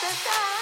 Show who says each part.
Speaker 1: the time.